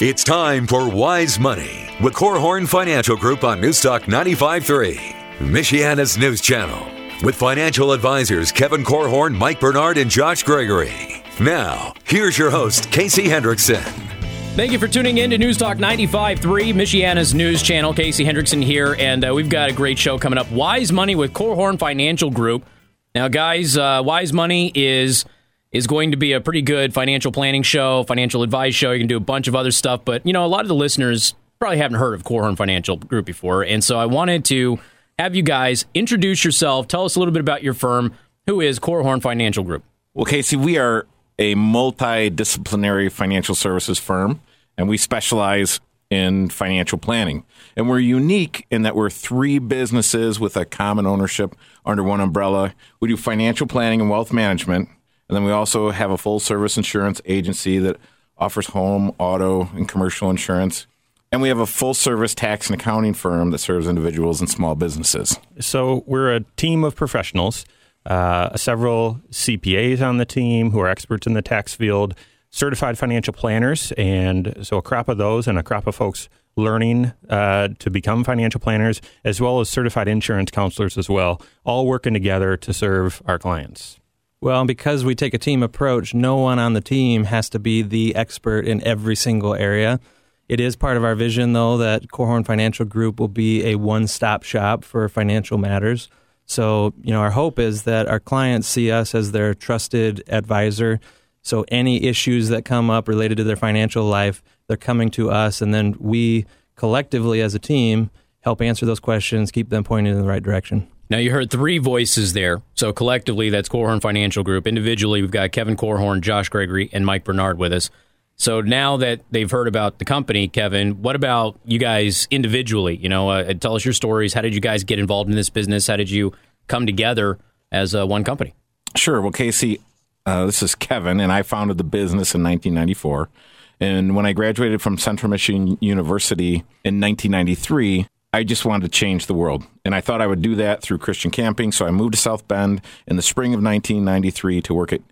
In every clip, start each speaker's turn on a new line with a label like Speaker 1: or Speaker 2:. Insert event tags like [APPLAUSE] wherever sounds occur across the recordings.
Speaker 1: It's time for Wise Money with Korhorn Financial Group on Newstalk 95.3, Michiana's news channel, with financial advisors Kevin Korhorn, Mike Bernard, and Josh Gregory. Now, here's your host, Casey Hendrickson.
Speaker 2: Thank you for tuning in to News Talk 95.3, Michiana's news channel. Casey Hendrickson here, and uh, we've got a great show coming up. Wise Money with Korhorn Financial Group. Now, guys, uh, Wise Money is is going to be a pretty good financial planning show, financial advice show. You can do a bunch of other stuff, but you know, a lot of the listeners probably haven't heard of Korhorn Financial Group before, and so I wanted to have you guys introduce yourself. Tell us a little bit about your firm. Who is Korhorn Financial Group?
Speaker 3: Well, Casey, we are a multidisciplinary financial services firm, and we specialize in financial planning. And we're unique in that we're three businesses with a common ownership under one umbrella. We do financial planning and wealth management and then we also have a full service insurance agency that offers home, auto, and commercial insurance. And we have a full service tax and accounting firm that serves individuals and small businesses.
Speaker 4: So we're a team of professionals, uh, several CPAs on the team who are experts in the tax field, certified financial planners, and so a crop of those and a crop of folks learning uh, to become financial planners, as well as certified insurance counselors as well, all working together to serve our clients.
Speaker 5: Well, because we take a team approach, no one on the team has to be the expert in every single area. It is part of our vision, though, that Korhorn Financial Group will be a one stop shop for financial matters. So, you know, our hope is that our clients see us as their trusted advisor. So, any issues that come up related to their financial life, they're coming to us, and then we collectively as a team help answer those questions, keep them pointed in the right direction.
Speaker 2: Now, you heard three voices there. So, collectively, that's Korhorn Financial Group. Individually, we've got Kevin Korhorn, Josh Gregory, and Mike Bernard with us. So, now that they've heard about the company, Kevin, what about you guys individually? You know, uh, tell us your stories. How did you guys get involved in this business? How did you come together as uh, one company?
Speaker 3: Sure. Well, Casey, uh, this is Kevin, and I founded the business in 1994. And when I graduated from Central Michigan University in 1993, I just wanted to change the world. And I thought I would do that through Christian camping. So I moved to South Bend in the spring of 1993 to work at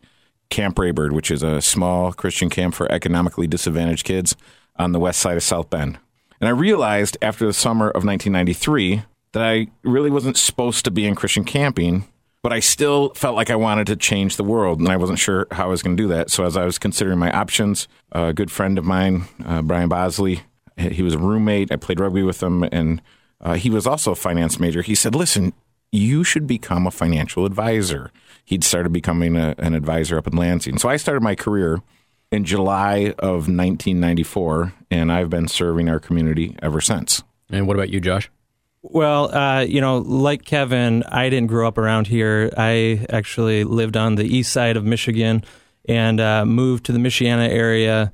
Speaker 3: Camp Raybird, which is a small Christian camp for economically disadvantaged kids on the west side of South Bend. And I realized after the summer of 1993 that I really wasn't supposed to be in Christian camping, but I still felt like I wanted to change the world. And I wasn't sure how I was going to do that. So as I was considering my options, a good friend of mine, uh, Brian Bosley, he was a roommate. I played rugby with him, and uh, he was also a finance major. He said, "Listen, you should become a financial advisor." He'd started becoming a, an advisor up in Lansing. So I started my career in July of 1994, and I've been serving our community ever since.
Speaker 2: And what about you, Josh?
Speaker 5: Well, uh, you know, like Kevin, I didn't grow up around here. I actually lived on the east side of Michigan and uh, moved to the Michiana area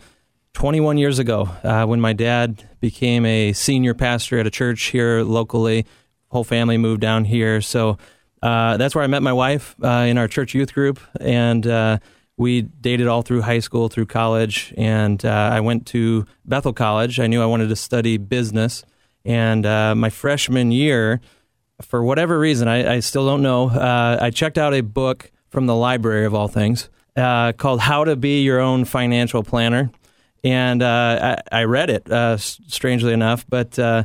Speaker 5: 21 years ago uh, when my dad became a senior pastor at a church here locally. Whole family moved down here, so uh, that's where I met my wife uh, in our church youth group, and uh, we dated all through high school, through college, and uh, I went to Bethel College. I knew I wanted to study business, and uh, my freshman year, for whatever reason, I, I still don't know, I checked out a book from the library of all things called "How to Be Your Own Financial Planner." And uh, I, I, read it, uh, strangely enough, but uh,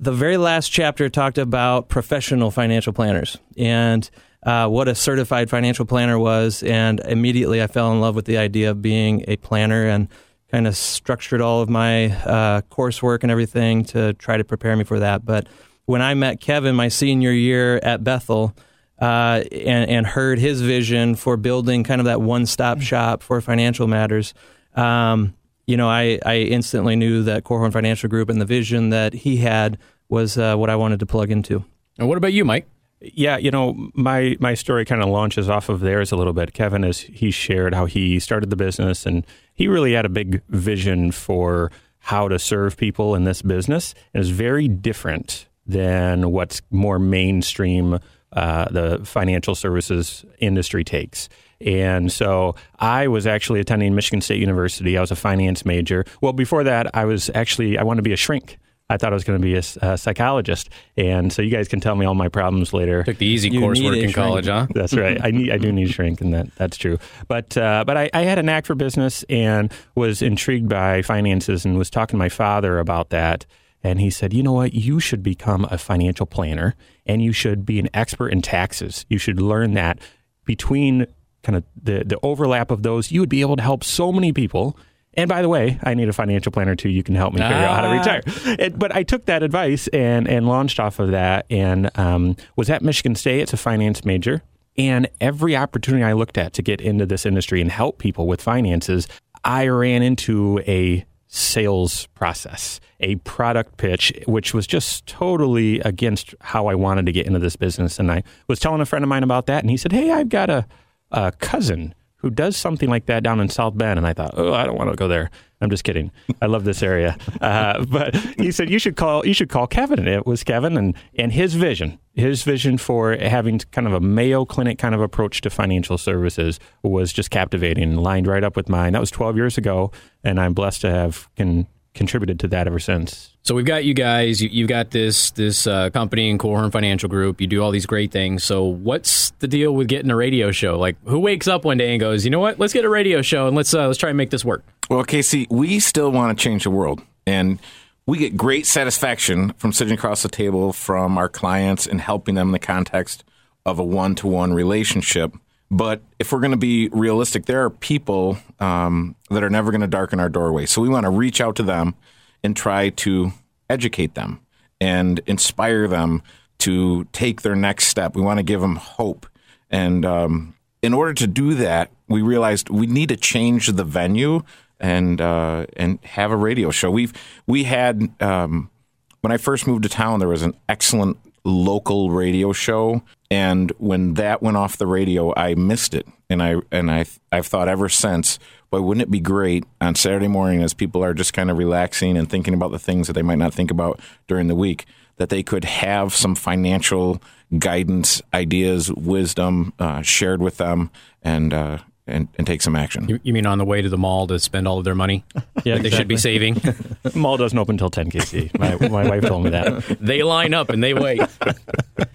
Speaker 5: the very last chapter talked about professional financial planners and uh, what a certified financial planner was. And immediately I fell in love with the idea of being a planner and kind of structured all of my uh, coursework and everything to try to prepare me for that. But when I met Kevin my senior year at Bethel, uh, and, and, heard his vision for building kind of that one stop shop for financial matters. Um, you know, I, I instantly knew that Korhorn Financial Group and the vision that he had was uh, what I wanted to plug into.
Speaker 2: And what about you, Mike?
Speaker 4: Yeah, you know, my my story kind of launches off of theirs a little bit. Kevin, as he shared how he started the business, and he really had a big vision for how to serve people in this business, and it's very different than what's more mainstream uh, the financial services industry takes. And so I was actually attending Michigan State University. I was a finance major. Well, before that, I was actually, I wanted to be a shrink. I thought I was going to be a, a, psychologist. And so you guys can tell me all my problems later.
Speaker 2: Took the easy you coursework in college, huh? [LAUGHS]
Speaker 4: That's right. I need I do need a shrink, and that that's true. But uh, but I, I had a knack for business and was intrigued by finances and was talking to my father about that. And he said, you know what? You should become a financial planner and you should be an expert in taxes. You should learn that between kind of the, the overlap of those, you would be able to help so many people. And by the way, I need a financial planner too. You can help me figure ah. out how to ah. retire. It, but I took that advice and, and launched off of that and um, was at Michigan State. It's a finance major. And every opportunity I looked at to get into this industry and help people with finances, I ran into a sales process, a product pitch, which was just totally against how I wanted to get into this business. And I was telling a friend of mine about that, and he said, Hey, I've got a, a cousin who does something like that down in South Bend. And I thought, oh, I don't want to go there. I'm just kidding. I love this area. Uh, [LAUGHS] but he said you should call you should call Kevin. And it was Kevin and and his vision, his vision for having kind of a Mayo Clinic kind of approach to financial services was just captivating and lined right up with mine. That was 12 years ago, and I'm blessed to have contributed to that ever since.
Speaker 2: So we've got you guys. You, have got this this uh, company in Korhorn Financial Group. You do all these great things. So what's the deal with getting a radio show? Like, who wakes up one day and goes, you know what? Let's get a radio show and let's uh, let's try and make this work.
Speaker 3: Well, Casey, we still want to change the world, and we get great satisfaction from sitting across the table from our clients and helping them in the context of a one to one relationship. But if we're going to be realistic, there are people um, that are never going to darken our doorway. So we want to reach out to them and try to educate them and inspire them to take their next step. We want to give them hope. And um, in order to do that, we realized we need to change the venue and uh, and have a radio show. We've we had um, when I first moved to town, there was an excellent local radio show and when that went off the radio I missed it and I and I I've thought ever since boy wouldn't it be great on Saturday morning as people are just kind of relaxing and thinking about the things that they might not think about during the week that they could have some financial guidance ideas wisdom uh, shared with them and uh, and, and take some action.
Speaker 2: You, you, mean on the way to the mall to spend all of their money? [LAUGHS] yeah, exactly. they should be saving. [LAUGHS]
Speaker 4: mall doesn't open until 10 Casey. My, my wife told me that. [LAUGHS]
Speaker 2: they line up and they wait.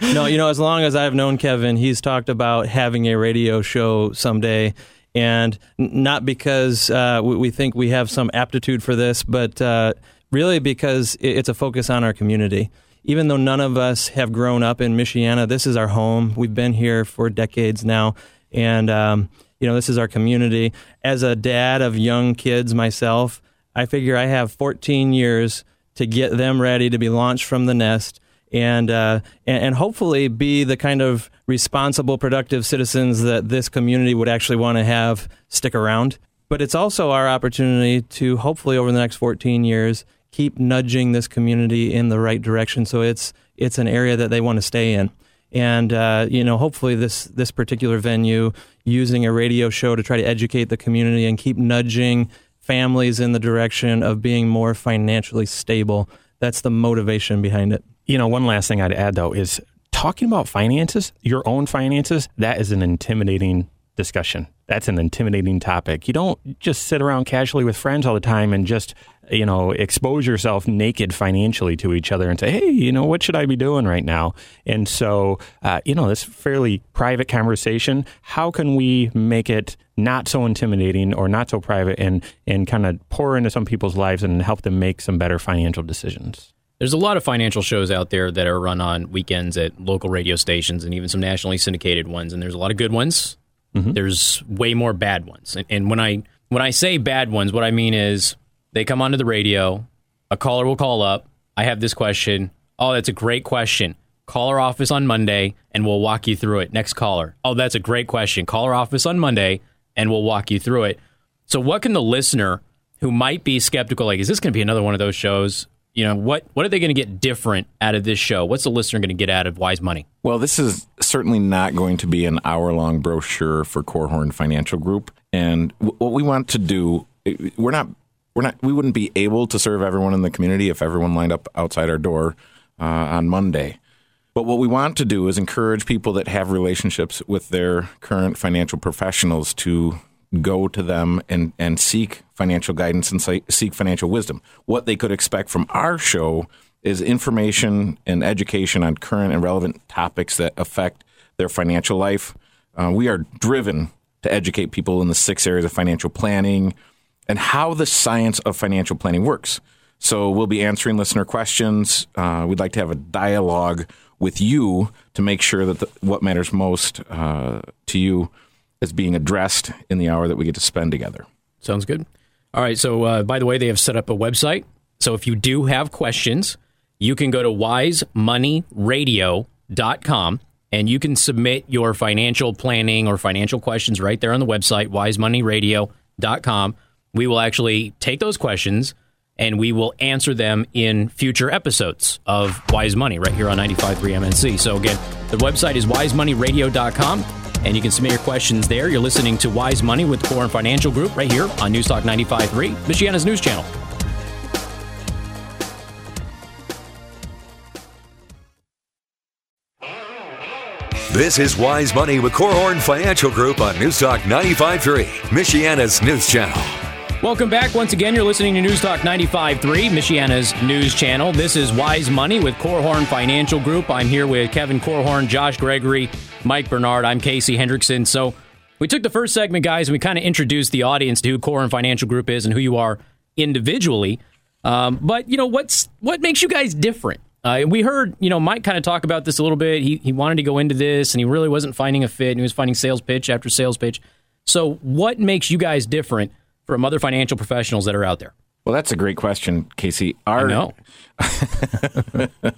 Speaker 5: no, you know, as long as I've known Kevin, he's talked about having a radio show someday. And not because uh, we, we, think we have some aptitude for this, but uh, really because it's a focus on our community. Even though none of us have grown up in Michiana, this is our home. We've been here for decades now. And, um, you know, this is our community. As a dad of young kids myself, I figure I have 14 years to get them ready to be launched from the nest and, uh, and, and hopefully be the kind of responsible, productive citizens that this community would actually want to have stick around. But it's also our opportunity to hopefully over the next 14 years keep nudging this community in the right direction. So it's it's an area that they want to stay in. And uh, you know hopefully this this particular venue using a radio show to try to educate the community and keep nudging families in the direction of being more financially stable that's the motivation behind it
Speaker 4: you know one last thing i'd add though is talking about finances your own finances that is an intimidating discussion that's an intimidating topic you don't just sit around casually with friends all the time and just you know, expose yourself naked financially to each other and say, hey, you know, what should I be doing right now? And so, uh, you know, this fairly private conversation, how can we make it not so intimidating or not so private and, and kind of pour into some people's lives and help them make some better financial decisions?
Speaker 2: There's a lot of financial shows out there that are run on weekends at local radio stations and even some nationally syndicated ones. And there's a lot of good ones. Mm-hmm. There's way more bad ones. And, and when I when I say bad ones, what I mean is they come onto the radio. A caller will call up. I have this question. Oh, that's a great question. Call our office on Monday and we'll walk you through it. Next caller. Oh, that's a great question. Call our office on Monday and we'll walk you through it. So, what can the listener who might be skeptical, like, is this going to be another one of those shows? You know, what, what are they going to get different out of this show? What's the listener going to get out of Wise Money?
Speaker 3: Well, this is certainly not going to be an hour long brochure for Korhorn Financial Group. And what we want to do, we're not we're not we wouldn't be able to serve everyone in the community if everyone lined up outside our door uh, on Monday. But what we want to do is encourage people that have relationships with their current financial professionals to go to them and, and seek financial guidance and seek financial wisdom. What they could expect from our show is information and education on current and relevant topics that affect their financial life. Uh, we are driven to educate people in the six areas of financial planning and how the science of financial planning works. So we'll be answering listener questions. Uh, we'd like to have a dialogue with you to make sure that the, what matters most uh, to you is being addressed in the hour that we get to spend together.
Speaker 2: Sounds good. All right. So, uh, by the way, they have set up a website. So, if you do have questions, you can go to wisemoneyradio.com and you can submit your financial planning or financial questions right there on the website, wisemoneyradio.com. We will actually take those questions and we will answer them in future episodes of Wise Money right here on 95.3 MNC. So, again, the website is wisemoneyradio.com and you can submit your questions there. You're listening to Wise Money with Core Financial Group right here on Newstalk 95.3, Michiana's news channel.
Speaker 1: This is Wise Money with Korhorn Financial Group on Newstalk 95.3, Michiana's news channel.
Speaker 2: Welcome back. Once again, you're listening to Newstalk 95.3, Michiana's news channel. This is Wise Money with Korhorn Financial Group. I'm here with Kevin Korhorn, Josh Gregory, Mike Bernard. I'm Casey Hendrickson. So we took the first segment, guys, and we kind of introduced the audience to who Korhorn Financial Group is and who you are individually. Um, but, you know, what's what makes you guys different? Uh, we heard, you know, Mike kind of talk about this a little bit. He, he wanted to go into this and he really wasn't finding a fit and he was finding sales pitch after sales pitch. So, what makes you guys different from other financial professionals that are out there?
Speaker 3: Well, that's a great question, Casey. Our,
Speaker 2: I know.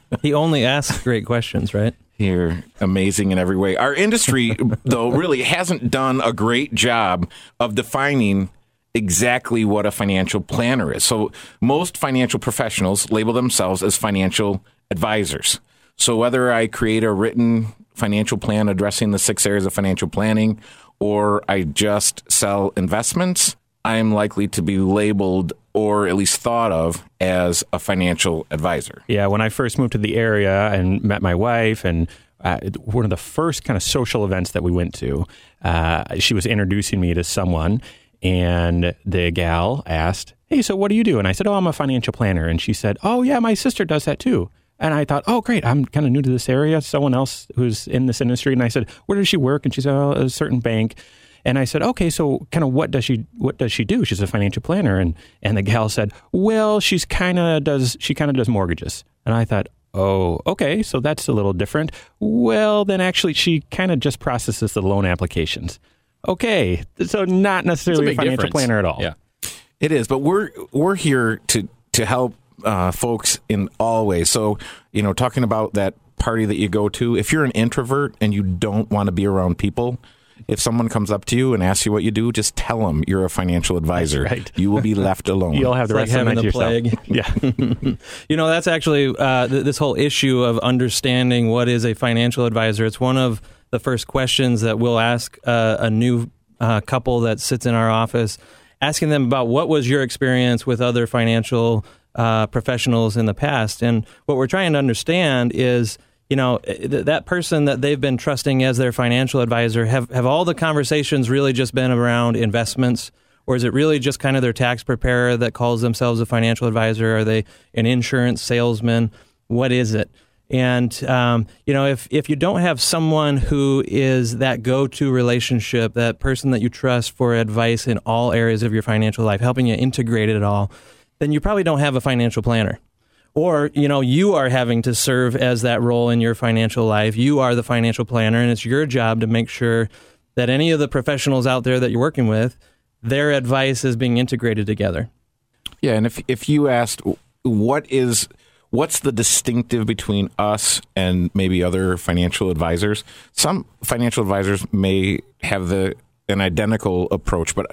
Speaker 2: [LAUGHS]
Speaker 5: he only asks great questions, right?
Speaker 3: You're amazing in every way. Our industry, [LAUGHS] though, really hasn't done a great job of defining exactly what a financial planner is. So, most financial professionals label themselves as financial advisors. So, whether I create a written financial plan addressing the six areas of financial planning or I just sell investments, I'm likely to be labeled or at least thought of as a financial advisor.
Speaker 4: Yeah, when I first moved to the area and met my wife, and uh, one of the first kind of social events that we went to, uh, she was introducing me to someone, and the gal asked, Hey, so what do you do? And I said, Oh, I'm a financial planner. And she said, Oh, yeah, my sister does that too. And I thought, oh, great, I'm kind of new to this area. Someone else who's in this industry. And I said, where does she work? And she said, oh, a certain bank. And I said, okay, so kind of what does she what does she do? She's a financial planner, and and the gal said, well, she's kind of does she kind of does mortgages. And I thought, oh, okay, so that's a little different. Well, then actually, she kind of just processes the loan applications. Okay, so not necessarily a,
Speaker 2: a
Speaker 4: financial
Speaker 2: difference.
Speaker 4: planner at all.
Speaker 2: Yeah.
Speaker 3: It is, but we're we're here to to help uh, folks in all ways. So you know, talking about that party that you go to, if you're an introvert and you don't want to be around people, if someone comes up to you and asks you what you do, just tell them you're a financial advisor.
Speaker 4: right.
Speaker 3: You will be left [LAUGHS] alone.
Speaker 4: You'll have the
Speaker 5: It's
Speaker 4: rest
Speaker 5: like
Speaker 4: of the night
Speaker 5: having the
Speaker 4: yourself. [LAUGHS] Yeah. [LAUGHS]
Speaker 5: You know, that's actually uh, th- this whole issue of understanding what is a financial advisor. It's one of the first questions that we'll ask uh, a new uh, couple that sits in our office, asking them about what was your experience with other financial uh, professionals in the past. And what we're trying to understand is, you know, th- that person that they've been trusting as their financial advisor, have, have all the conversations really just been around investments? Or is it really just kind of their tax preparer that calls themselves a financial advisor? Are they an insurance salesman? What is it? And um, you know, if if you don't have someone who is that go-to relationship, that person that you trust for advice in all areas of your financial life, helping you integrate it all, then you probably don't have a financial planner. Or, you know, you are having to serve as that role in your financial life. You are the financial planner, and it's your job to make sure that any of the professionals out there that you're working with, their advice is being integrated together.
Speaker 3: Yeah, and if if you asked what is what's the distinctive between us and maybe other financial advisors, some financial advisors may have the an identical approach, but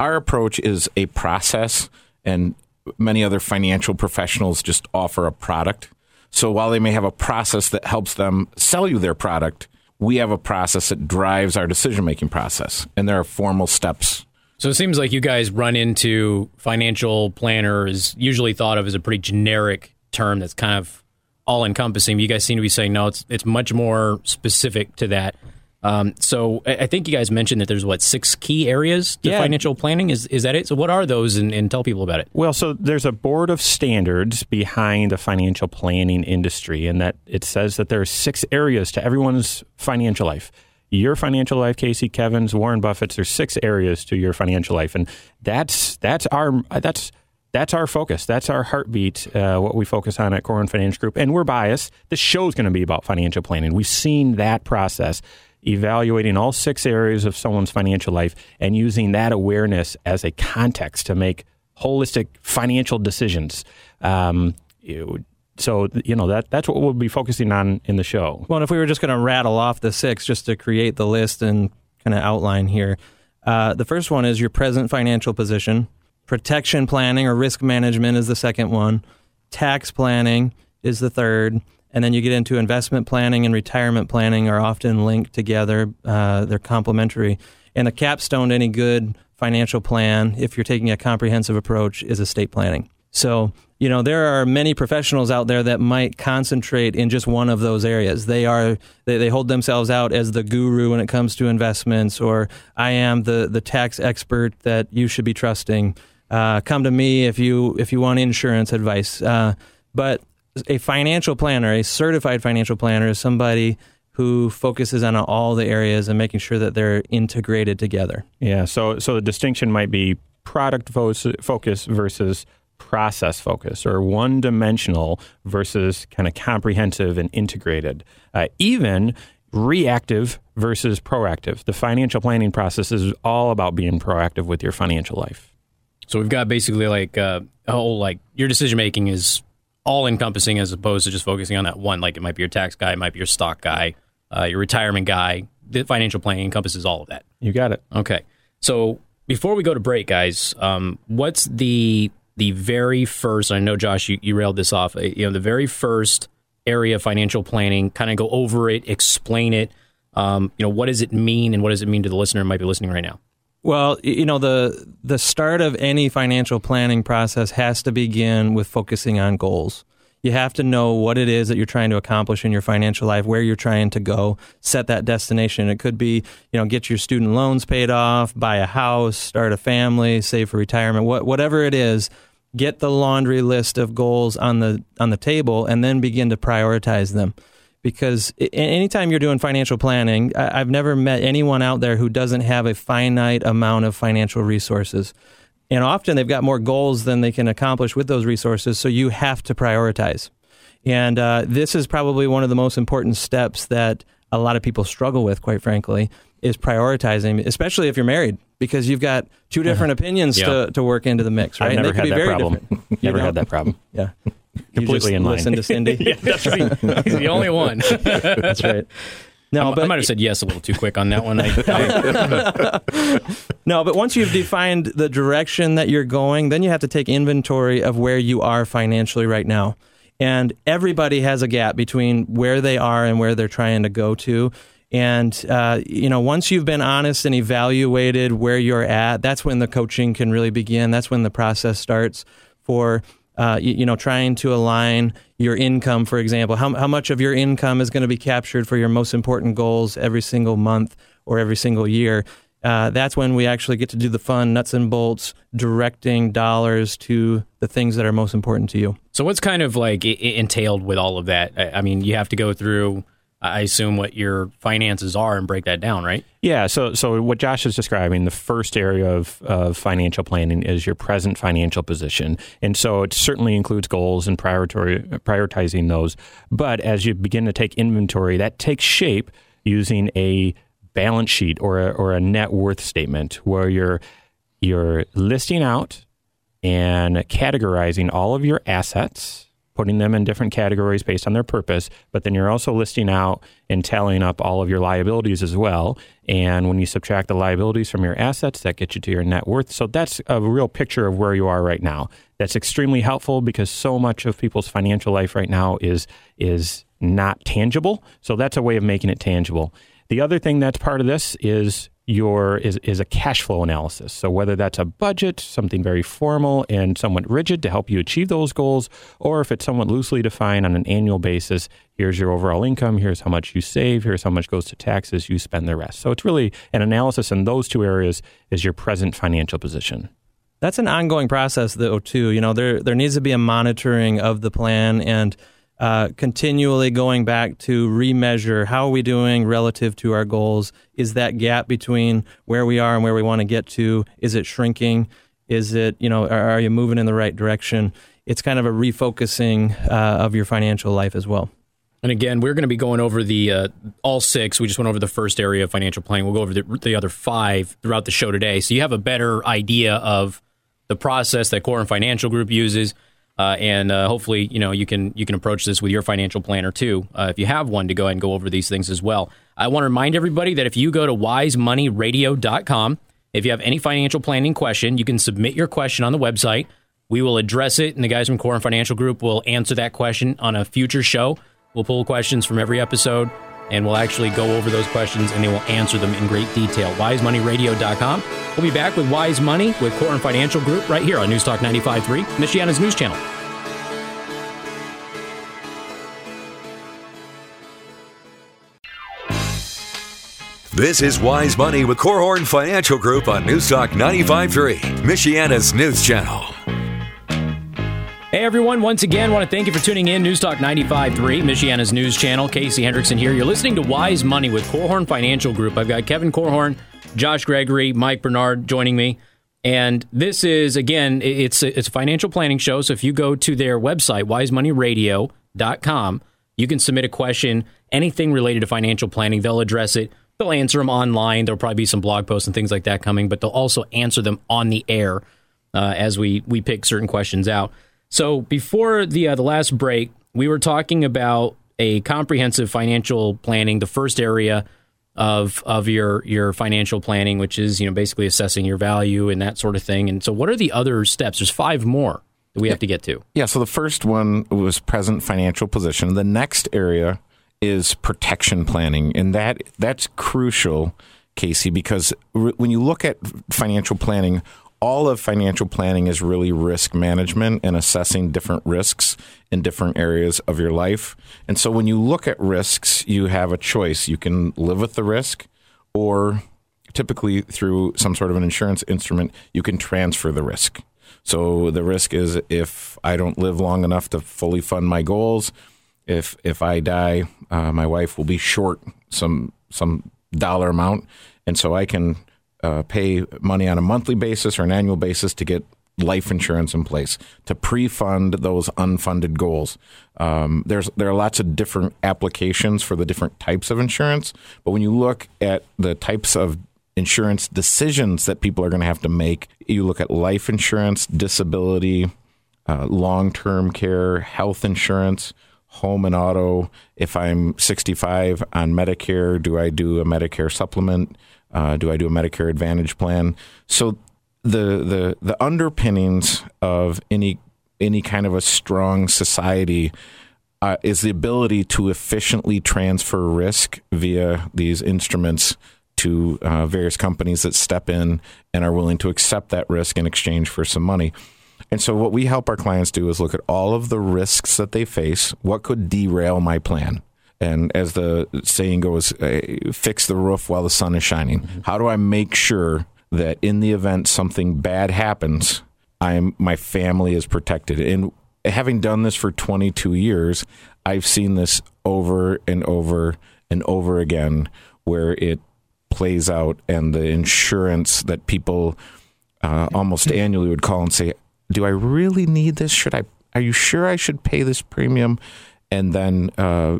Speaker 3: our approach is a process and many other financial professionals just offer a product. So while they may have a process that helps them sell you their product, we have a process that drives our decision making process, and there are formal steps
Speaker 2: So it seems like you guys run into financial planner is usually thought of as a pretty generic term that's kind of all encompassing. You guys seem to be saying no, it's it's much more specific to that. Um, so I think you guys mentioned that there's what six key areas to
Speaker 4: Yeah.
Speaker 2: financial planning. Is is that it? So what are those? And, and tell people about it.
Speaker 4: Well, so there's a board of standards behind the financial planning industry, and that it says that there are six areas to everyone's financial life. Your financial life, Casey, Kevin's, Warren Buffett's. There's six areas to your financial life, and that's that's our that's that's our focus. That's our heartbeat. Uh, what we focus on at Korhorn Financial Group, and we're biased. This show's going to be about financial planning. We've seen that process evaluating all six areas of someone's financial life and using that awareness as a context to make holistic financial decisions. Um, you- so you know that that's what we'll be focusing on in the show.
Speaker 5: Well, if we were just going to rattle off the six just to create the list and kind of outline here, uh, the first one is your present financial position. Protection planning or risk management is the second one. Tax planning is the third. And then you get into investment planning and retirement planning are often linked together. Uh, they're complementary. And the capstone to any good financial plan, if you're taking a comprehensive approach, is estate planning. So, you know, there are many professionals out there that might concentrate in just one of those areas. They are they, they hold themselves out as the guru when it comes to investments, or I am the the tax expert that you should be trusting. Uh, come to me if you if you want insurance advice. Uh, but a financial planner, a certified financial planner, is somebody who focuses on all the areas and making sure that they're integrated together.
Speaker 4: Yeah. So so the distinction might be product fo- focus versus process focus, or one dimensional versus kind of comprehensive and integrated. Uh, even reactive versus proactive. The financial planning process is all about being proactive with your financial life.
Speaker 2: So we've got basically like uh, a whole like your decision making is all encompassing as opposed to just focusing on that one. Like it might be your tax guy, it might be your stock guy, uh, your retirement guy. The financial planning encompasses all of that.
Speaker 4: You got it.
Speaker 2: Okay. So before we go to break, guys, um, what's the the very first? I know Josh, you, you railed this off. uh, You know, the very first area of financial planning. Kind of go over it, explain it. Um, you know, what does it mean, and what does it mean to the listener who might be listening right now?
Speaker 5: Well, you know the the start of any financial planning process has to begin with focusing on goals. You have to know what it is that you're trying to accomplish in your financial life, where you're trying to go, set that destination. It could be, you know, get your student loans paid off, buy a house, start a family, save for retirement, what, whatever it is. Get the laundry list of goals on the on the table, and then begin to prioritize them because anytime you're doing financial planning, I've never met anyone out there who doesn't have a finite amount of financial resources. And often they've got more goals than they can accomplish with those resources, so you have to prioritize. And uh, this is probably one of the most important steps that a lot of people struggle with, quite frankly, is prioritizing, especially if you're married, because you've got two different [LAUGHS] opinions
Speaker 2: Yeah.
Speaker 5: to, to work into the mix, right?
Speaker 4: I've never had that problem. [LAUGHS] Never
Speaker 5: don't?
Speaker 4: had that problem. [LAUGHS]
Speaker 5: Yeah. [LAUGHS]
Speaker 4: Completely
Speaker 5: you just
Speaker 4: in line.
Speaker 5: Listen to Cindy. [LAUGHS]
Speaker 2: That's right. [LAUGHS] He's the only one.
Speaker 5: That's right. No,
Speaker 2: I,
Speaker 5: but
Speaker 2: I might have said yes a little too quick on that one. I, I-
Speaker 5: No, but once you've defined the direction that you're going, then you have to take inventory of where you are financially right now. And everybody has a gap between where they are and where they're trying to go to. And, uh, you know, once you've been honest and evaluated where you're at, that's when the coaching can really begin. That's when the process starts for, uh, you, you know, trying to align your income, for example. How, how much of your income is going to be captured for your most important goals every single month or every single year? uh, that's when we actually get to do the fun nuts and bolts directing dollars to the things that are most important to you.
Speaker 2: so what's kind of like entailed with all of that? I mean, you have to go through. I assume what your finances are and break that down, right?
Speaker 4: Yeah, so so what Josh is describing, the first area of, of financial planning is your present financial position, and so it certainly includes goals and prioritizing those. But as you begin to take inventory, that takes shape using a balance sheet or a, or a net worth statement, where you're you're listing out and categorizing all of your assets, putting them in different categories based on their purpose, but then you're also listing out and tallying up all of your liabilities as well. And when you subtract the liabilities from your assets, that gets you to your net worth. So that's a real picture of where you are right now. That's extremely helpful because so much of people's financial life right now is is not tangible. So that's a way of making it tangible. The other thing that's part of this is your is, is a cash flow analysis. So whether that's a budget, something very formal and somewhat rigid to help you achieve those goals, or if it's somewhat loosely defined on an annual basis, here's your overall income, here's how much you save, here's how much goes to taxes, you spend the rest. So it's really an analysis in those two areas is your present financial position.
Speaker 5: That's an ongoing process though too. You know, there there needs to be a monitoring of the plan and uh, continually going back to remeasure how are we doing relative to our goals is that gap between where we are and where we want to get to is it shrinking is it you know are, are you moving in the right direction it's kind of a refocusing uh, of your financial life as well
Speaker 2: and again, we're going to be going over the uh, all six. We just went over the first area of financial planning. We'll go over the, the other five throughout the show today, so you have a better idea of the process that Korhorn Financial Group uses. Uh, and uh, hopefully, you know, you can you can approach this with your financial planner too, uh, if you have one, to go ahead and go over these things as well. I want to remind everybody that if you go to wisemoneyradio.com, if you have any financial planning question, you can submit your question on the website. We will address it, and the guys from Korhorn Financial Group will answer that question on a future show. We'll pull questions from every episode and we'll actually go over those questions and they will answer them in great detail. WiseMoneyRadio.com. We'll be back with Wise Money with and Financial Group right here on Newstalk 95.3, Michiana's news channel.
Speaker 1: This is Wise Money with Korhorn Financial Group on News Newstalk 95.3, Michiana's news channel.
Speaker 2: Hey everyone, once again, want to thank you for tuning in. News Newstalk 95.3, Michiana's news channel. Casey Hendrickson here. You're listening to Wise Money with Korhorn Financial Group. I've got Kevin Korhorn, Josh Gregory, Mike Bernard joining me. And this is, again, it's a, it's a financial planning show. So if you go to their website, wisemoneyradio.com, you can submit a question, anything related to financial planning. They'll address it. They'll answer them online. There'll probably be some blog posts and things like that coming, but they'll also answer them on the air uh, as we, we pick certain questions out. So before the uh, the last break, we were talking about a comprehensive financial planning, the first area of of your your financial planning, which is you know basically assessing your value and that sort of thing. And so, what are the other steps? There's five more that we have to get to.
Speaker 3: Yeah. So the first one was present financial position. The next area is protection planning, and that that's crucial, Casey, because when you look at financial planning, all of financial planning is really risk management and assessing different risks in different areas of your life. And so when you look at risks, you have a choice. You can live with the risk, or typically through some sort of an insurance instrument, you can transfer the risk. So the risk is if I don't live long enough to fully fund my goals, if if I die, uh, my wife will be short some some dollar amount, and so I can uh, pay money on a monthly basis or an annual basis to get life insurance in place to pre-fund those unfunded goals. Um, there's there are lots of different applications for the different types of insurance, but when you look at the types of insurance decisions that people are going to have to make, you look at life insurance, disability, uh, long-term care, health insurance. Home and auto. If I'm 65 on Medicare, do I do a Medicare supplement? Uh, do I do a Medicare Advantage plan? So the the the underpinnings of any any kind of a strong society uh, is the ability to efficiently transfer risk via these instruments to uh, various companies that step in and are willing to accept that risk in exchange for some money. And so, what we help our clients do is look at all of the risks that they face. What could derail my plan? And as the saying goes, uh, fix the roof while the sun is shining. Mm-hmm. How do I make sure that in the event something bad happens, I'm my family is protected? And having done this for 22 years, I've seen this over and over and over again where it plays out and the insurance that people uh, almost annually would call and say, "Do I really need this? Should I? Are you sure I should pay this premium?" And then uh,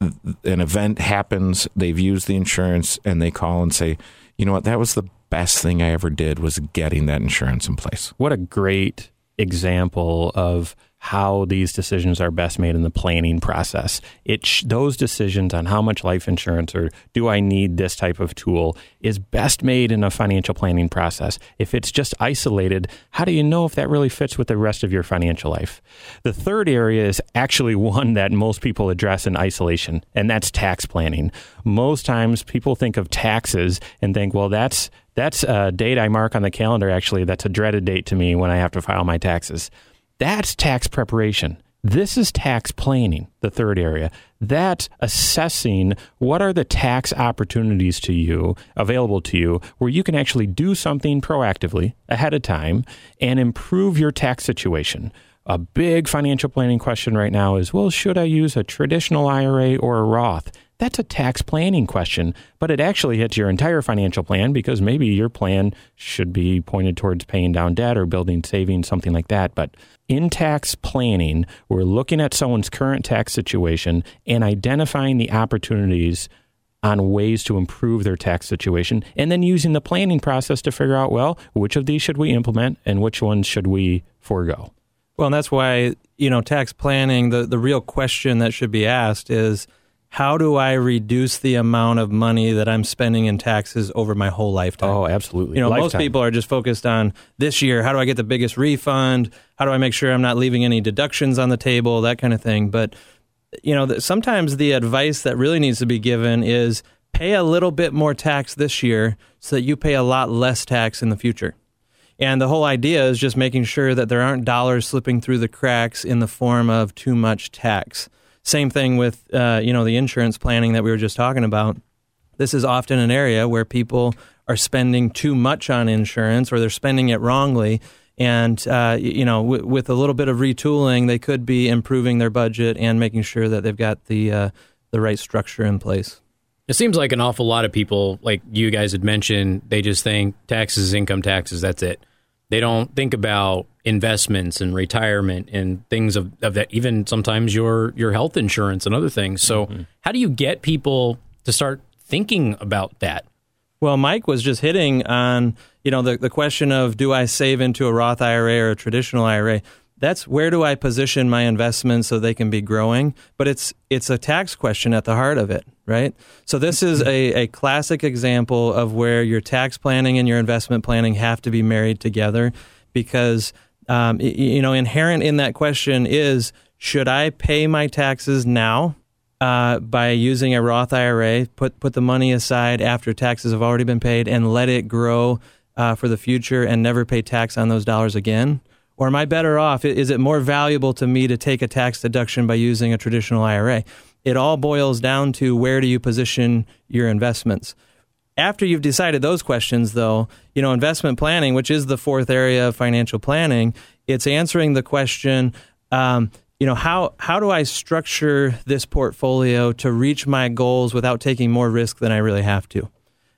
Speaker 3: an event happens, they've used the insurance, and they call and say, you know what, that was the best thing I ever did was getting that insurance in place.
Speaker 4: What a great example of how these decisions are best made in the planning process. It sh- those decisions on how much life insurance or do I need this type of tool is best made in a financial planning process. If it's just isolated, how do you know if that really fits with the rest of your financial life? The third area is actually [LAUGHS] one that most people address in isolation, and that's tax planning. Most times people think of taxes and think, well, that's that's a date I mark on the calendar actually that's a dreaded date to me when I have to file my taxes. That's tax preparation. This is tax planning, the third area. That's assessing what are the tax opportunities to you, available to you, where you can actually do something proactively ahead of time and improve your tax situation. A big financial planning question right now is well, should I use a traditional IRA or a Roth? That's a tax planning question, but it actually hits your entire financial plan because maybe your plan should be pointed towards paying down debt or building savings, something like that. But in tax planning, we're looking at someone's current tax situation and identifying the opportunities on ways to improve their tax situation and then using the planning process to figure out, well, which of these should we implement and which ones should we forego?
Speaker 5: Well, and that's why, you know, tax planning, the, the real question that should be asked is how do I reduce the amount of money that I'm spending in taxes over my whole lifetime?
Speaker 4: Oh, absolutely.
Speaker 5: You know,
Speaker 4: Lifetime.
Speaker 5: most people are just focused on this year. How do I get the biggest refund? How do I make sure I'm not leaving any deductions on the table? That kind of thing. But you know, sometimes the advice that really needs to be given is pay a little bit more tax this year so that you pay a lot less tax in the future. And the whole idea is just making sure that there aren't dollars slipping through the cracks in the form of too much tax. Same thing with uh, you know the insurance planning that we were just talking about. This is often an area where people are spending too much on insurance or they're spending it wrongly. And uh, you know, w- with a little bit of retooling, they could be improving their budget and making sure that they've got the uh, the right structure in place.
Speaker 2: It seems like an awful lot of people, like you guys had mentioned, they just think taxes, income taxes, that's it. They don't think about investments and retirement and things of, of that, even sometimes your, your health insurance and other things. So, mm-hmm. how do you get people to start thinking about that?
Speaker 5: Well, Mike was just hitting on, you know, the, the question of do I save into a Roth IRA or a traditional IRA? that's where do I position my investments so they can be growing? But it's it's a tax question at the heart of it, right? So this is a, a classic example of where your tax planning and your investment planning have to be married together because um, you know inherent in that question is should I pay my taxes now uh, by using a Roth IRA, put put the money aside after taxes have already been paid, and let it grow uh, for the future and never pay tax on those dollars again? Or am I better off? Is it more valuable to me to take a tax deduction by using a traditional IRA? It all boils down to where do you position your investments. After you've decided those questions, though, you know, investment planning, which is the fourth area of financial planning, it's answering the question, um, you know, how, how do I structure this portfolio to reach my goals without taking more risk than I really have to?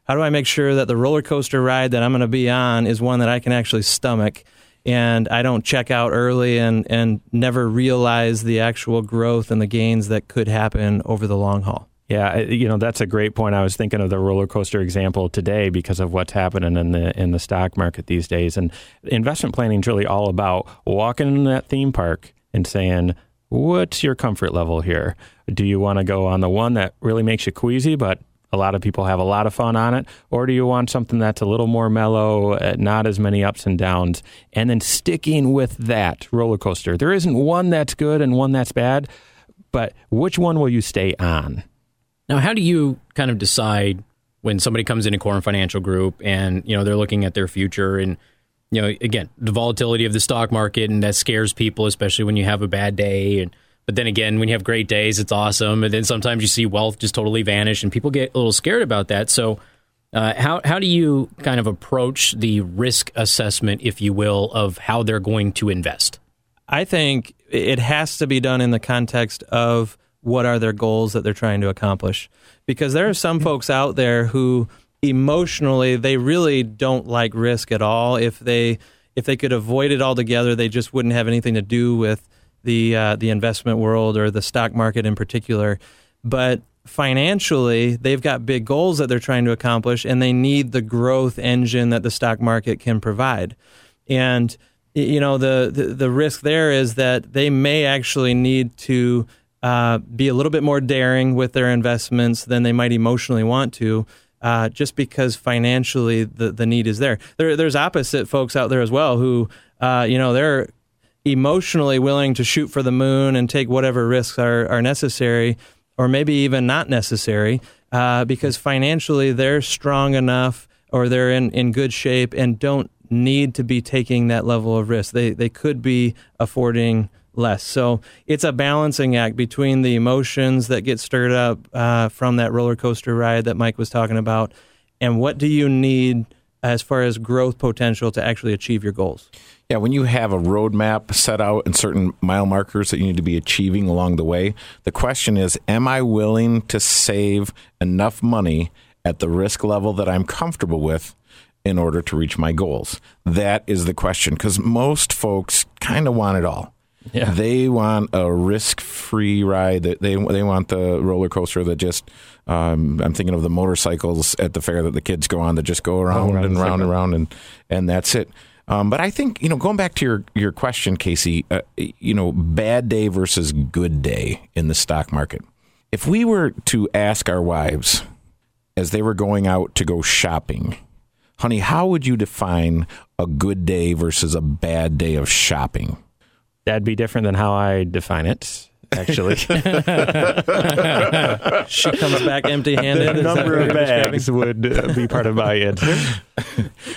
Speaker 5: How do I make sure that the roller coaster ride that I'm going to be on is one that I can actually stomach? and I don't check out early and, and never realize the actual growth and the gains that could happen over the long haul.
Speaker 4: Yeah, you know that's a great point. I was thinking of the roller coaster example today because of what's happening in the in the stock market these days. And investment planning is really all about walking in that theme park and saying, "What's your comfort level here? Do you want to go on the one that really makes you queasy, but a lot of people have a lot of fun on it? Or do you want something that's a little more mellow, uh, not as many ups and downs, and then sticking with that roller coaster? There isn't one that's good and one that's bad, but which one will you stay on?
Speaker 2: Now, how do you kind of decide when somebody comes into Horn Financial Group and you know they're looking at their future and you know again the volatility of the stock market and that scares people, especially when you have a bad day and but then again, when you have great days, it's awesome. And then sometimes you see wealth just totally vanish, and people get a little scared about that. So, uh, how how do you kind of approach the risk assessment, if you will, of how they're going to invest?
Speaker 5: I think it has to be done in the context of what are their goals that they're trying to accomplish, because there are some folks out there who emotionally they really don't like risk at all. If they if they could avoid it altogether, they just wouldn't have anything to do with the uh, the investment world or the stock market in particular, but financially they've got big goals that they're trying to accomplish, and they need the growth engine that the stock market can provide. And you know the, the, the risk there is that they may actually need to uh, be a little bit more daring with their investments than they might emotionally want to. Uh, just because financially the, the need is there. there. There's opposite folks out there as well who, uh, you know, they're emotionally willing to shoot for the moon and take whatever risks are, are necessary, or maybe even not necessary, uh, because financially they're strong enough or they're in, in good shape and don't need to be taking that level of risk. They they could be affording less. So it's a balancing act between the emotions that get stirred up uh, from that roller coaster ride that Mike was talking about, and what do you need as far as growth potential to actually achieve your goals.
Speaker 3: Yeah, when you have a roadmap set out and certain mile markers that you need to be achieving along the way, the question is, am I willing to save enough money at the risk level that I'm comfortable with in order to reach my goals? That is the question because most folks kind of want it all. Yeah. They want a risk-free ride. They they want the roller coaster that just. Um, I'm thinking of the motorcycles at the fair that the kids go on that just go around, oh, and round and round and and that's it. Um, but I think you know, going back to your your question, Casey, uh, you know, bad day versus good day in the stock market. If we were to ask our wives as they were going out to go shopping, honey, how would you define a good day versus a bad day of shopping?
Speaker 4: That'd be different than how I define it actually. [LAUGHS] [LAUGHS] she comes
Speaker 5: back empty-handed.
Speaker 4: The number of bags would uh, be part of my [LAUGHS] answer.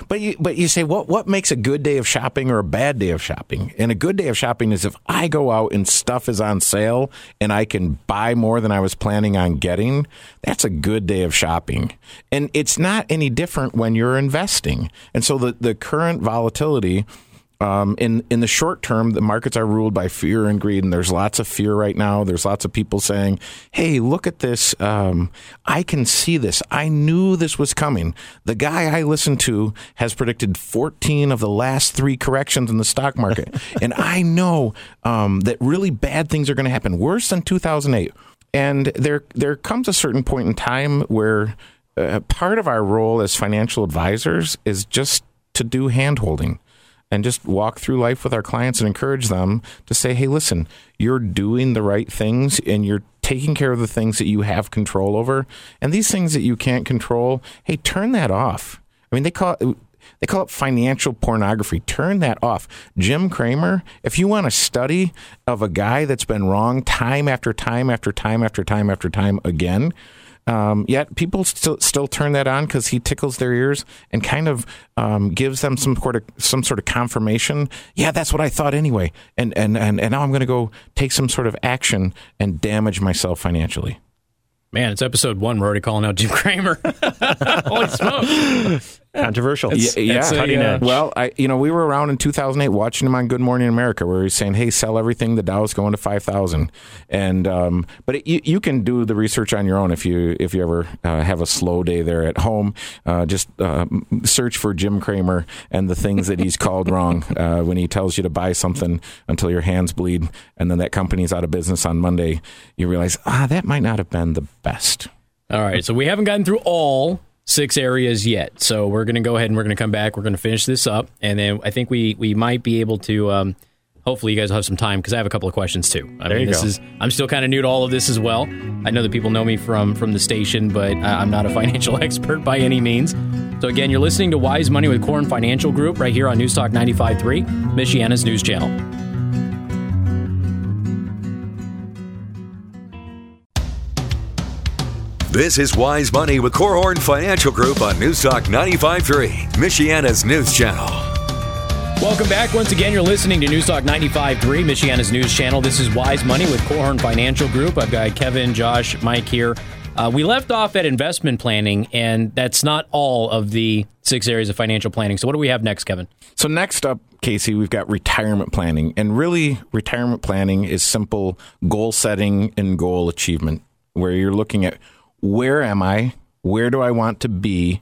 Speaker 3: but you, but you say what? What makes a good day of shopping or a bad day of shopping? And a good day of shopping is if I go out and stuff is on sale and I can buy more than I was planning on getting. That's a good day of shopping, and it's not any different when you're investing. And so the the current volatility um, in in the short term, the markets are ruled by fear and greed, and there's lots of fear right now. There's lots of people saying, "Hey, look at this! Um, I can see this. I knew this was coming." The guy I listened to has predicted 14 of the last three corrections in the stock market, [LAUGHS] and I know um, that really bad things are going to happen, worse than 2008. And there there comes a certain point in time where uh, part of our role as financial advisors is just to do handholding and just walk through life with our clients and encourage them to say, hey, listen, you're doing the right things and you're taking care of the things that you have control over. And these things that you can't control, hey, turn that off. I mean, they call it. They call it financial pornography. Turn that off. Jim Cramer, if you want a study of a guy that's been wrong time after time after time after time after time again, um, yet people still still turn that on because he tickles their ears and kind of um, gives them some sort of some sort of confirmation. Yeah, that's what I thought anyway, and and and, and now I'm going to go take some sort of action and damage myself financially.
Speaker 2: Man, it's episode one. We're already calling out Jim Cramer. [LAUGHS] Holy smokes!
Speaker 4: Controversial.
Speaker 3: It's, yeah, it's yeah. well, I you know we were around in 2008 watching him on Good Morning America, where he's saying, "Hey, sell everything. The Dow's going to 5,000." And um, but it, you, you can do the research on your own if you if you ever uh, have a slow day there at home. Uh, just uh, search for Jim Cramer and the things that he's called wrong [LAUGHS] uh, when he tells you to buy something until your hands bleed, and then that company's out of business on Monday. You realize ah, that might not have been the best.
Speaker 2: All right, so we haven't gotten through all six areas yet. So we're going to go ahead and we're going to come back. We're going to finish this up, and then I think we we might be able to. Um, hopefully, you guys will have some time because I have a couple of questions too. I
Speaker 4: there
Speaker 2: mean, this
Speaker 4: go.
Speaker 2: is I'm still kind of new to all of this as well. I know that people know me from from the station, but I'm not a [LAUGHS] financial expert by any means. So again, you're listening to Wise Money with Korhorn Financial Group right here on Newstalk 95.3, Michiana's news channel.
Speaker 1: This is Wise Money with Korhorn Financial Group on Newstalk 95.3, Michiana's news channel.
Speaker 2: Welcome back. Once again, you're listening to Newstalk 95.3, Michiana's news channel. This is Wise Money with Korhorn Financial Group. I've got Kevin, Josh, Mike here. Uh, we left off at investment planning, and that's not all of the six areas of financial planning. So, what do we have next, Kevin?
Speaker 3: So, next up, Casey, we've got retirement planning. And really, retirement planning is simple goal setting and goal achievement, where you're looking at where am I? Where do I want to be?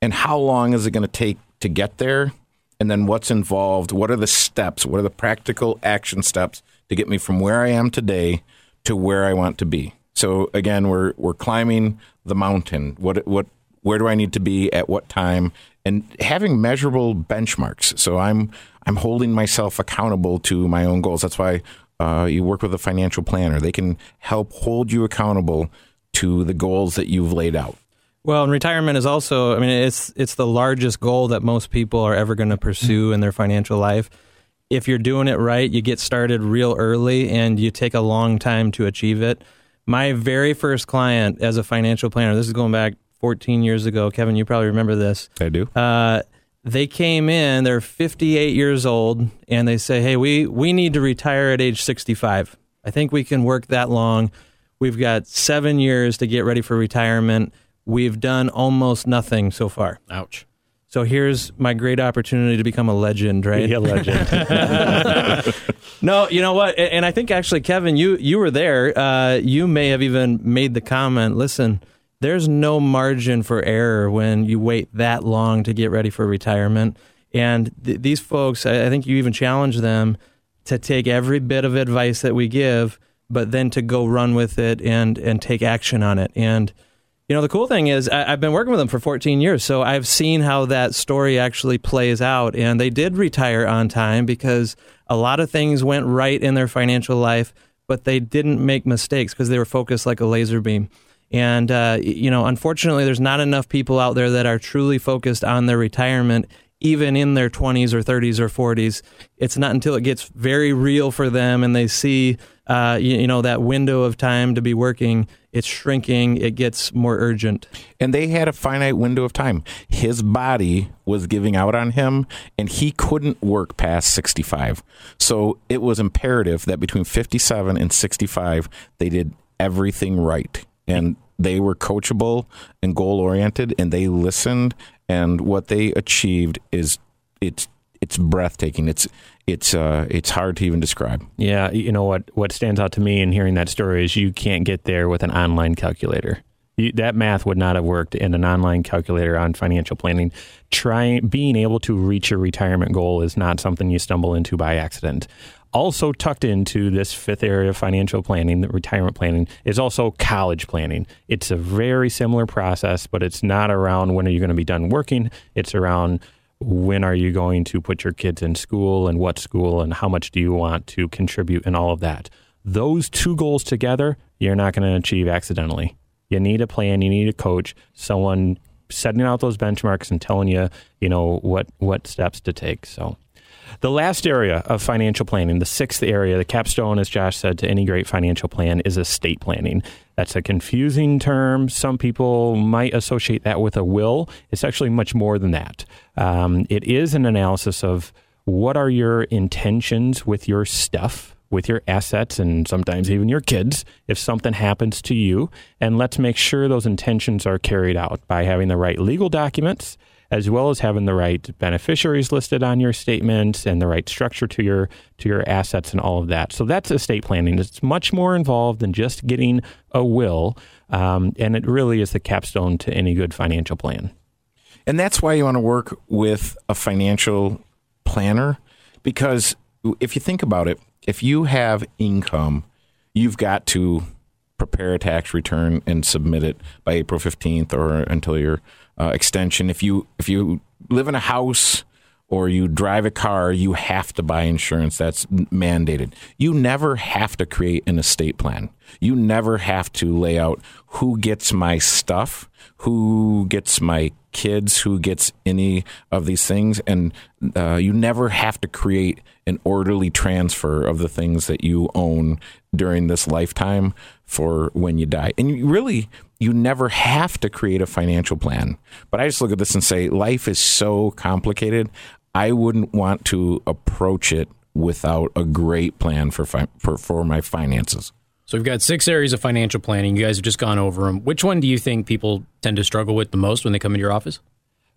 Speaker 3: And how long is it going to take to get there? And then what's involved? What are the steps? What are the practical action steps to get me from where I am today to where I want to be? So again, we're we're climbing the mountain. What what where do I need to be at what time, and having measurable benchmarks. So I'm I'm holding myself accountable to my own goals. That's why uh, you work with a financial planner. They can help hold you accountable to the goals that you've laid out.
Speaker 5: Well, and retirement is also, I mean, it's it's the largest goal that most people are ever going to pursue in their financial life. If you're doing it right, you get started real early and you take a long time to achieve it. My very first client as a financial planner, this is going back 14 years ago. Kevin, you probably remember this.
Speaker 3: I do.
Speaker 5: Uh, they came in, they're 58 years old, and they say, Hey, we, we need to retire at age 65. I think we can work that long. We've got seven years to get ready for retirement. We've done almost nothing so far.
Speaker 2: Ouch.
Speaker 5: So here's my great opportunity to become a legend, right?
Speaker 4: Be a legend. [LAUGHS]
Speaker 5: No, you know what? And I think actually, Kevin, you you were there. Uh, you may have even made the comment. Listen, there's no margin for error when you wait that long to get ready for retirement. And th- these folks, I I think you even challenge them to take every bit of advice that we give, but then to go run with it and and take action on it. And you know, the cool thing is I, I've been working with them for 14 years, so I've seen how that story actually plays out. And they did retire on time because a lot of things went right in their financial life, but they didn't make mistakes because they were focused like a laser beam. And, uh, you know, unfortunately, there's not enough people out there that are truly focused on their retirement, even in their 20s or 30s or 40s. It's not until it gets very real for them and they see, uh, you, you know, that window of time to be working, it's shrinking, it gets more urgent.
Speaker 3: and they had a finite window of time. His body was giving out on him, and he couldn't work past 65. So it was imperative that between 57 and 65, they did everything right. And they were coachable and goal oriented, and they listened. And what they achieved is it's it's breathtaking. It's it's uh, it's hard to even describe.
Speaker 4: Yeah, you know what? What stands out to me in hearing that story is you can't get there with an online calculator. You, that math would not have worked in an online calculator on financial planning. Trying being able to reach your retirement goal is not something you stumble into by accident. Also tucked into this fifth area of financial planning, the retirement planning, is also college planning. It's a very similar process, but it's not around when are you going to be done working. It's around when are you going to put your kids in school and what school and how much do you want to contribute and all of that. Those two goals together, you're not going to achieve accidentally. You need a plan, you need a coach, someone setting out those benchmarks and telling you, you know, what what steps to take. So the last area of financial planning, the sixth area, the capstone, as Josh said, to any great financial plan is estate planning. That's a confusing term. Some people might associate that with a will. It's actually much more than that. Um, it is an analysis of what are your intentions with your stuff, with your assets, and sometimes even your kids if something happens to you. And let's make sure those intentions are carried out by having the right legal documents as well as having the right beneficiaries listed on your statements and the right structure to your to your assets and all of that. So that's estate planning. It's much more involved than just getting a will, um, and it really is the capstone to any good financial plan.
Speaker 3: And that's why you want to work with a financial planner because if you think about it, if you have income, you've got to prepare a tax return and submit it by April 15th or until your uh, extension. If you if you live in a house or you drive a car, you have to buy insurance. That's mandated. You never have to create an estate plan. You never have to lay out who gets my stuff, who gets my kids, who gets any of these things. And uh, you never have to create an orderly transfer of the things that you own during this lifetime for when you die. And you really, you never have to create a financial plan. But I just look at this and say, life is so complicated. I wouldn't want to approach it without a great plan for fi- for, for my finances.
Speaker 2: So we've got six areas of financial planning. You guys have just gone over them. Which one do you think people tend to struggle with the most when they come into your office?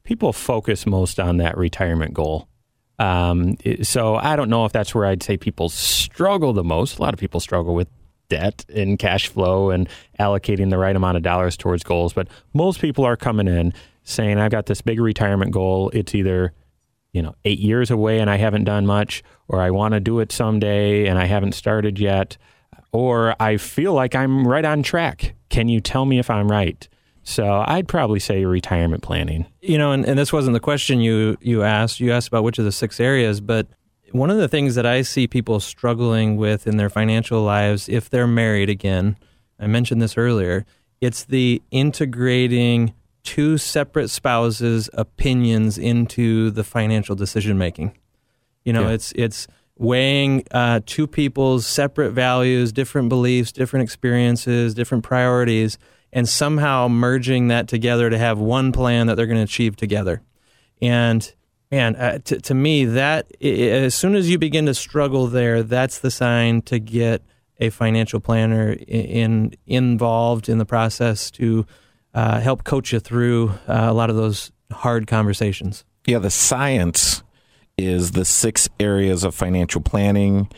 Speaker 4: People focus most on that retirement goal. Um, so I don't know if that's where I'd say people struggle the most. A lot of people struggle with debt and cash flow and allocating the right amount of dollars towards goals. But most people are coming in saying, I've got this big retirement goal. It's either, you know, eight years away and I haven't done much, or I want to do it someday and I haven't started yet, or I feel like I'm right on track. Can you tell me if I'm right? So I'd probably say retirement planning.
Speaker 5: You know, and, and this wasn't the question you you asked. You asked about which of the six areas, but one of the things that I see people struggling with in their financial lives, if they're married again, I mentioned this earlier, it's the integrating two separate spouses' opinions into the financial decision making. You know,
Speaker 3: Yeah.
Speaker 5: it's it's weighing uh, two people's separate values, different beliefs, different experiences, different priorities, and somehow merging that together to have one plan that they're going to achieve together. And man, uh, to, to me, that as soon as you begin to struggle there, that's the sign to get a financial planner in involved in the process to uh, help coach you through uh, a lot of those hard conversations.
Speaker 3: Yeah, the science is the six areas of financial planning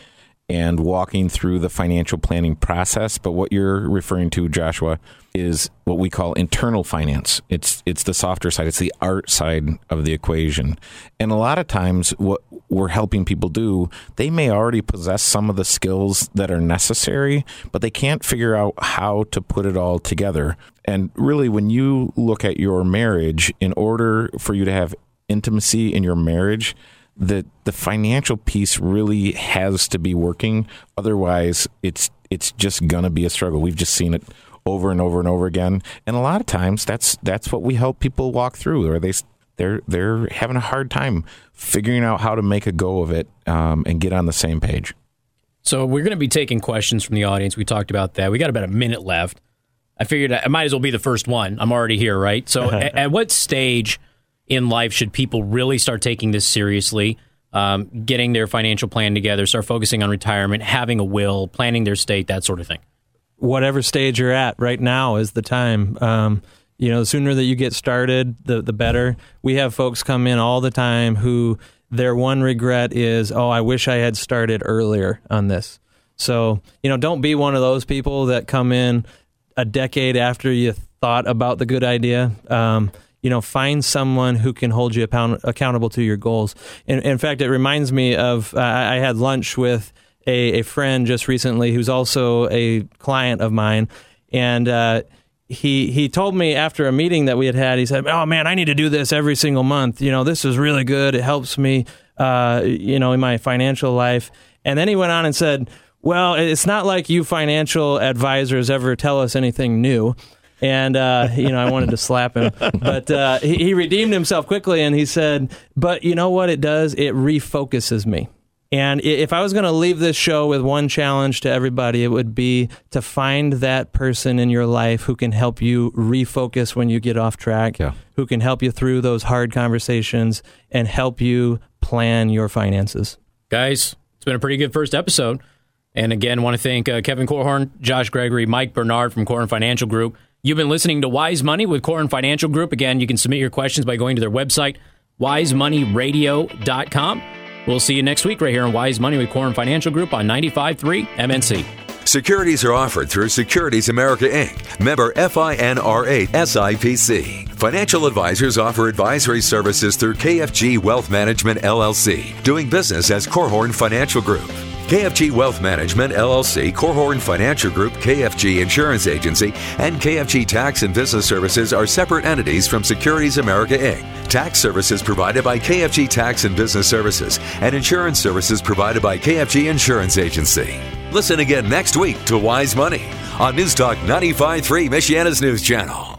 Speaker 3: and walking through the financial planning process. But what you're referring to, Joshua, is what we call internal finance. It's it's the softer side. It's the art side of the equation. And a lot of times, what we're helping people do, they may already possess some of the skills that are necessary, but they can't figure out how to put it all together. And really, when you look at your marriage, in order for you to have intimacy in your marriage, the the financial piece really has to be working. Otherwise, it's it's just gonna be a struggle. We've just seen it over and over and over again, and a lot of times that's that's what we help people walk through, or they they're they're having a hard time figuring out how to make a go of it um, and get on the same page.
Speaker 2: So we're going to be taking questions from the audience. We talked about that. We got about a minute left. I figured I might as well be the first one. I'm already here, right? So [LAUGHS] at, at what stage in life should people really start taking this seriously? Um, getting their financial plan together, start focusing on retirement, having a will, planning their state, that sort of thing.
Speaker 5: whatever stage you're at right now is the time. Um, you know, the sooner that you get started, the the better. We have folks come in all the time who their one regret is, oh, I wish I had started earlier on this. So you know, don't be one of those people that come in a decade after you thought about the good idea. Um, you know, find someone who can hold you account- accountable to your goals. In, in fact, it reminds me of uh, I I had lunch with a, a friend just recently who's also a client of mine, and uh, he he told me after a meeting that we had had, he said, "Oh man, I need to do this every single month. You know, this is really good. It helps me, uh, you know, in my financial life." And then he went on and said, "Well, it's not like you financial advisors ever tell us anything new." And uh, you know, I wanted to slap him, but uh, he, he redeemed himself quickly, and he said, "But you know what? It does. It refocuses me." And if I was going to leave this show with one challenge to everybody, it would be to find that person in your life who can help you refocus when you get off track,
Speaker 3: Yeah.
Speaker 5: who can help you through those hard conversations and help you plan your finances.
Speaker 2: Guys, it's been a pretty good first episode. And again, want to thank uh, Kevin Korhorn, Josh Gregory, Mike Bernard from Korhorn Financial Group. You've been listening to Wise Money with Korhorn Financial Group. Again, you can submit your questions by going to their website, wisemoneyradio.com. We'll see you next week right here on Wise Money with Korhorn Financial Group on 95.3 MNC.
Speaker 1: Securities are offered through Securities America Inc., member FINRA SIPC. Financial advisors offer advisory services through KFG Wealth Management LLC, doing business as Korhorn Financial Group. KFG Wealth Management LLC, Korhorn Financial Group, KFG Insurance Agency, and KFG Tax and Business Services are separate entities from Securities America Inc. Tax services provided by KFG Tax and Business Services, and insurance services provided by KFG Insurance Agency. Listen again next week to Wise Money on News Talk 95.3 Michiana's News Channel.